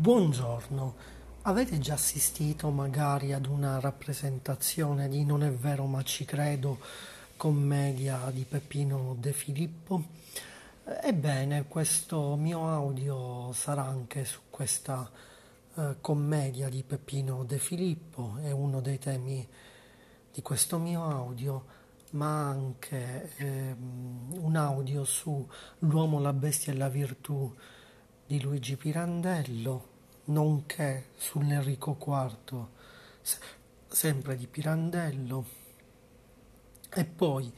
Buongiorno, avete già assistito magari ad una rappresentazione di Non è vero ma ci credo, commedia di Peppino De Filippo? Ebbene, questo mio audio sarà anche su questa eh, commedia di Peppino De Filippo, è uno dei temi di questo mio audio, ma anche eh, un audio su L'uomo, la bestia e la virtù di Luigi Pirandello, nonché sull'Enrico IV, sempre di Pirandello, e poi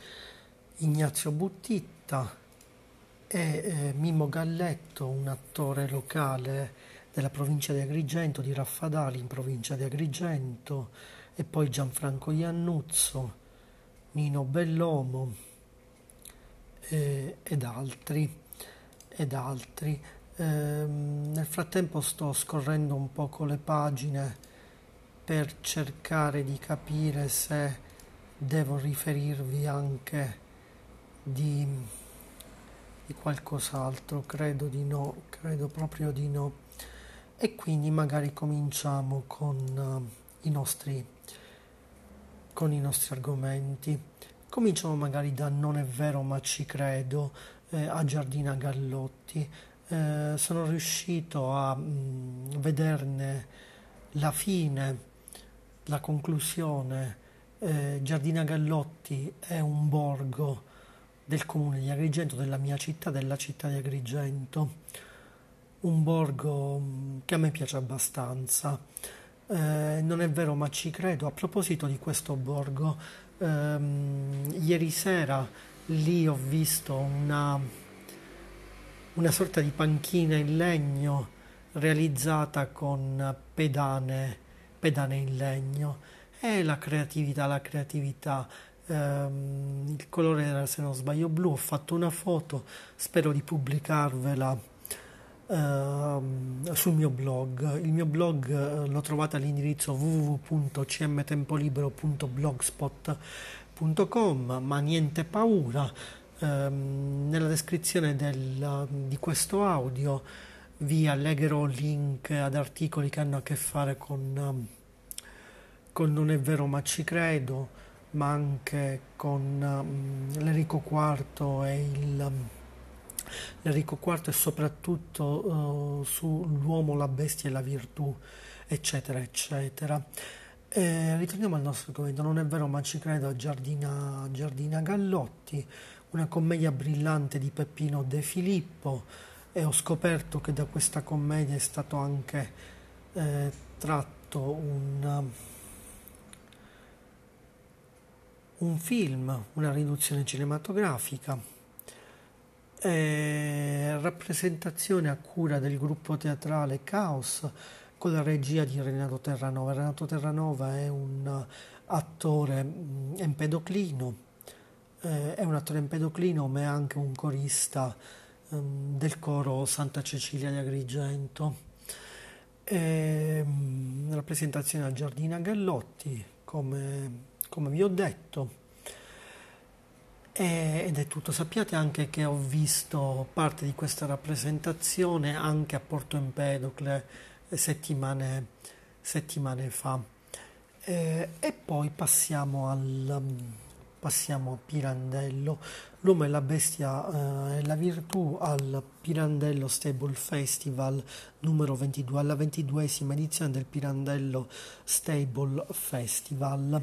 Ignazio Buttitta e eh, Mimo Galletto, un attore locale della provincia di Agrigento, di Raffadali in provincia di Agrigento, e poi Gianfranco Iannuzzo, Nino Bellomo eh, ed altri. Ed altri. Ehm, nel frattempo sto scorrendo un poco le pagine per cercare di capire se devo riferirvi anche di, di qualcos'altro. Credo di no, credo proprio di no. E quindi magari cominciamo con uh, i nostri con i nostri argomenti. Cominciamo magari da Non è vero ma ci credo eh, a Giardina Gallotti eh, sono riuscito a mh, mm, vederne la fine, la conclusione. Eh, Giardina Gallotti è un borgo del comune di Agrigento, della mia città, della città di Agrigento, un borgo mm, che a me piace abbastanza. Eh, non è vero, ma ci credo. A proposito di questo borgo, ehm, ieri sera lì ho visto una una sorta di panchina in legno realizzata con pedane, pedane in legno. E la creatività, la creatività. Ehm, il colore era, se non sbaglio, blu. Ho fatto una foto, spero di pubblicarvela ehm, sul mio blog. Il mio blog eh, lo trovate all'indirizzo www.cmtempolibero.blogspot.com, ma niente paura ehm, nella descrizione del, di questo audio vi allegherò link ad articoli che hanno a che fare con, con Non è vero ma ci credo, ma anche con um, l'Enrico IV e il l'Enrico IV e soprattutto uh, sull'uomo, la bestia e la virtù, eccetera, eccetera. Eh, ritorniamo al nostro argomento, non è vero ma ci credo Giardina, Giardina Gallotti, una commedia brillante di Peppino De Filippo e ho scoperto che da questa commedia è stato anche eh, tratto un, un, film, una riduzione cinematografica, e rappresentazione a cura del gruppo teatrale Caos con la regia di Renato Terranova. Renato Terranova è un attore mm, empedoclino eh, è un attore empedoclino ma è anche un corista ehm, del coro Santa Cecilia di Agrigento. E, ehm, rappresentazione a Giardina Gallotti, come, come vi ho detto. E, ed è tutto. Sappiate anche che ho visto parte di questa rappresentazione anche a Porto Empedocle settimane, settimane fa. E, e poi passiamo al passiamo a Pirandello. L'uomo e la bestia eh, e la virtù al Pirandello Stable Festival numero 22, alla ventiduesima edizione del Pirandello Stable Festival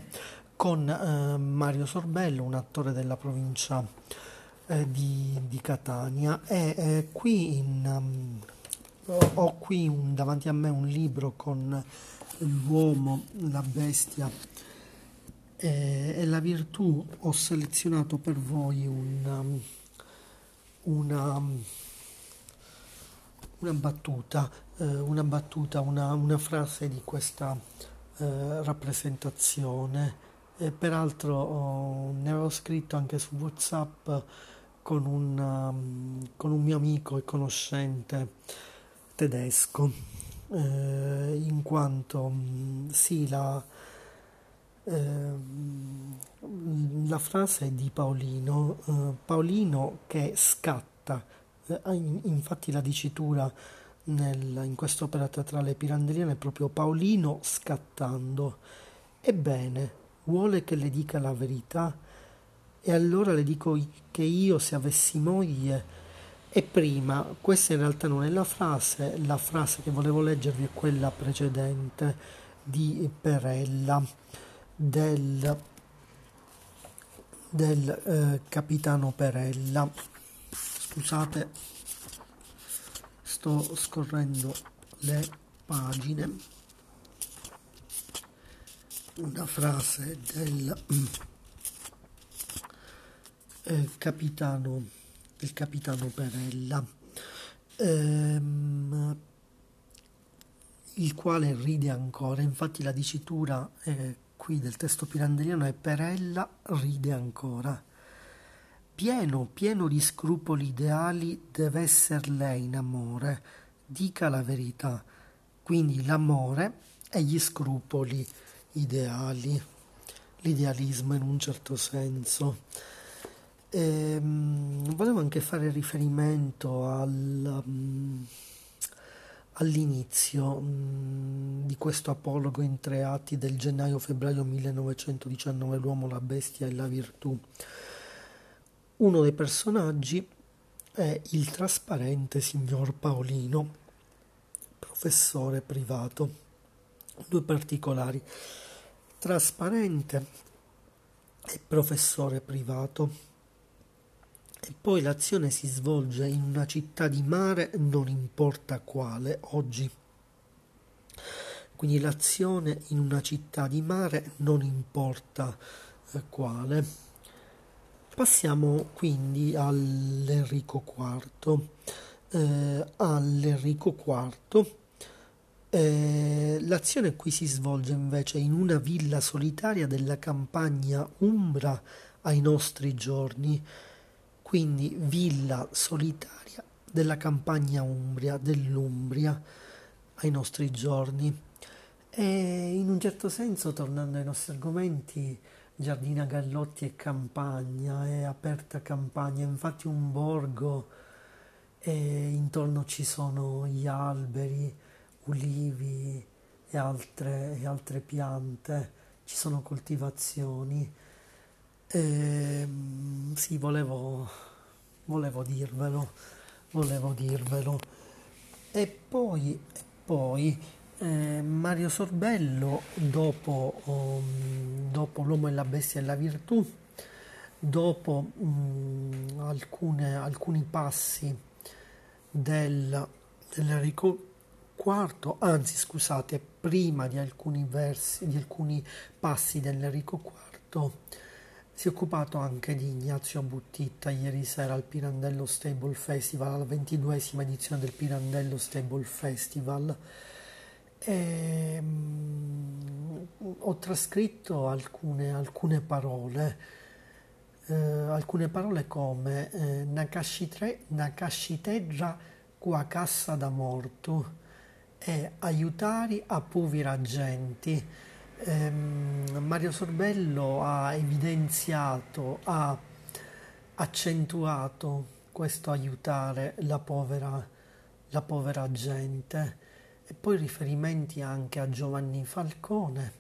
con eh, Mario Sorbello, un attore della provincia eh, di, di, Catania e eh, qui in, um, ho qui un, davanti a me un libro con l'uomo, la bestia e, e la virtù ho selezionato per voi una, una, una battuta, eh, una, battuta una, una, frase di questa eh, rappresentazione. E peraltro oh, ne avevo scritto anche su WhatsApp con un, um, con un mio amico e conoscente tedesco, eh, in quanto mm, sì, la, la frase è di Paolino, eh, Paolino che scatta, eh, infatti la dicitura nel, in quest'opera teatrale pirandeliana è proprio Paolino scattando. Ebbene, vuole che le dica la verità? E allora le dico che io se avessi moglie e prima, questa in realtà non è la frase, la frase che volevo leggervi è quella precedente di Perella del, del eh, capitano Perella. Scusate, sto scorrendo le pagine. Una frase del eh, capitano del capitano Perella, ehm, il quale ride ancora. Infatti la dicitura eh, qui del testo pirandeliano è Perella ride ancora. Pieno, pieno di scrupoli ideali deve essere lei in amore, dica la verità. Quindi l'amore e gli scrupoli ideali, l'idealismo in un certo senso. Ehm, volevo anche fare riferimento al, um, all'inizio um, di questo apologo in tre atti del gennaio-febbraio 1919, L'uomo, la bestia e la virtù. Uno dei personaggi è il trasparente signor Paolino, professore privato. Due particolari, trasparente e professore privato. E poi l'azione si svolge in una città di mare, non importa quale, oggi. Quindi l'azione in una città di mare, non importa eh, quale. Passiamo quindi all'Enrico IV. Eh, all'Enrico IV eh, l'azione qui si svolge invece in una villa solitaria della campagna umbra ai nostri giorni quindi villa solitaria della campagna Umbria, dell'Umbria ai nostri giorni. E in un certo senso, tornando ai nostri argomenti, Giardina Gallotti è campagna, è aperta campagna, infatti un borgo e intorno ci sono gli alberi, ulivi e altre, e altre piante, ci sono coltivazioni. E, ehm, sì, volevo, volevo dirvelo, volevo dirvelo. E poi, e poi eh, Mario Sorbello, dopo, um, dopo, L'uomo e la bestia e la virtù, dopo um, alcune, alcuni passi del, dell'Enrico IV, anzi scusate, prima di alcuni versi, di alcuni passi dell'Enrico IV, si è occupato anche di Ignazio Buttitta ieri sera al Pirandello Stable Festival, alla ventiduesima edizione del Pirandello Stable Festival. E, um, ho trascritto alcune, alcune parole, eh, alcune parole come eh, Nakashiterra qua cassa da morto e aiutare a povera gente ehm, Mario Sorbello ha evidenziato, ha accentuato questo aiutare la povera, la povera gente. E poi riferimenti anche a Giovanni Falcone,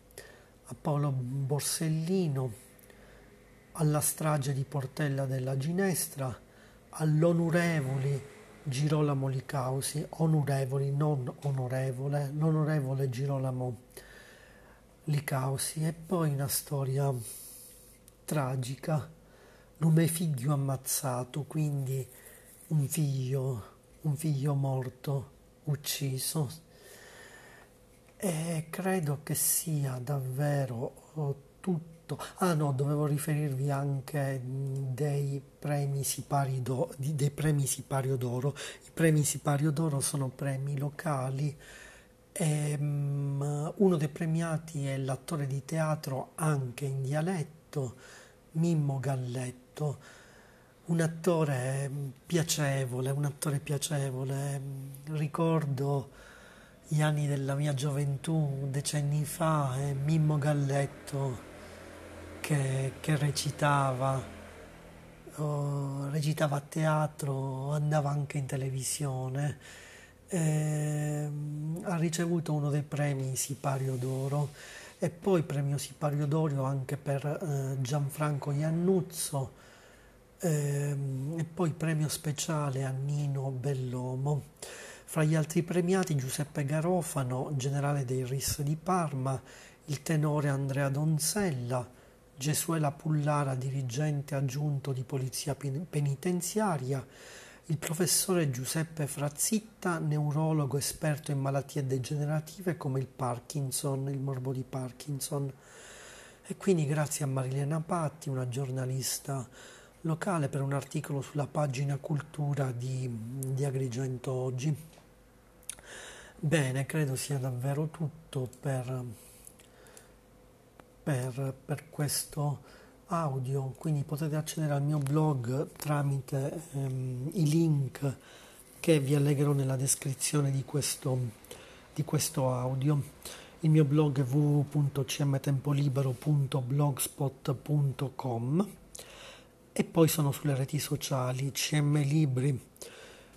a Paolo Borsellino, alla strage di Portella della Ginestra, all'onorevoli Girolamo Licausi, onorevoli, non onorevole, l'onorevole Girolamo Licausi e poi una storia tragica, nome figlio ammazzato, quindi un figlio, un figlio morto, ucciso. E credo che sia davvero tutto. Ah no, dovevo riferirvi anche dei premi Sipario. Dei premi Sipario d'oro. I premi Sipario d'oro sono premi locali e, um, uno dei premiati è l'attore di teatro anche in dialetto, Mimmo Galletto, un attore piacevole, un attore piacevole. Ricordo gli anni della mia gioventù, decenni fa, e Mimmo Galletto che, che recitava, oh, recitava a teatro, andava anche in televisione eh, ha ricevuto uno dei premi Sipario d'Oro e poi premio Sipario d'Oro anche per eh, Gianfranco Iannuzzo ehm, e poi premio speciale a Nino Bellomo. Fra gli altri premiati Giuseppe Garofano, generale dei RIS di Parma, il tenore Andrea Donzella, Gesuela Pullara, dirigente aggiunto di Polizia Penitenziaria, il professore Giuseppe Frazzitta, neurologo esperto in malattie degenerative come il Parkinson, il morbo di Parkinson. E quindi grazie a Marilena Patti, una giornalista locale, per un articolo sulla pagina cultura di, di Agrigento Oggi. Bene, credo sia davvero tutto per per, per questo audio, quindi potete accedere al mio blog tramite ehm, i link che vi allegherò nella descrizione di questo, di questo audio. Il mio blog è www.cmtempolibero.blogspot.com e poi sono sulle reti sociali CM Libri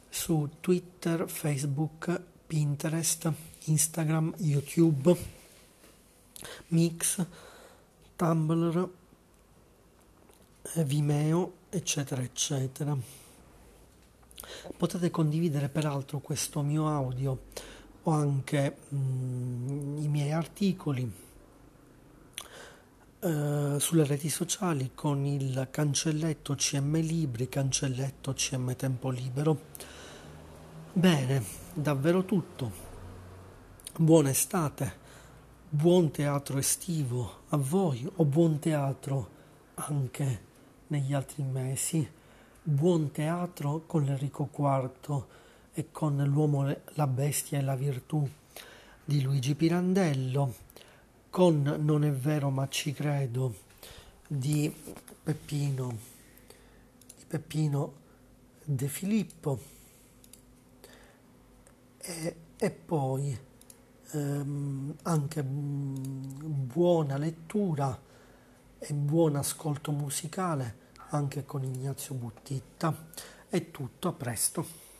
su Twitter, Facebook, Pinterest, Instagram, YouTube, Mix Tumblr, Vimeo, eccetera, eccetera. Potete condividere peraltro questo mio audio o anche mm, i miei articoli eh, sulle reti sociali con il cancelletto CM Libri, cancelletto CM Tempo Libero. Bene, davvero tutto. Buona estate. Buon teatro estivo a voi o buon teatro anche negli altri mesi? Buon teatro con l'Enrico IV e con l'uomo, la bestia e la virtù di Luigi Pirandello, con Non è vero ma ci credo di Peppino, di Peppino De Filippo e, e poi ehm, anche buona lettura e buon ascolto musicale anche con Ignazio Buttitta. È tutto, a presto.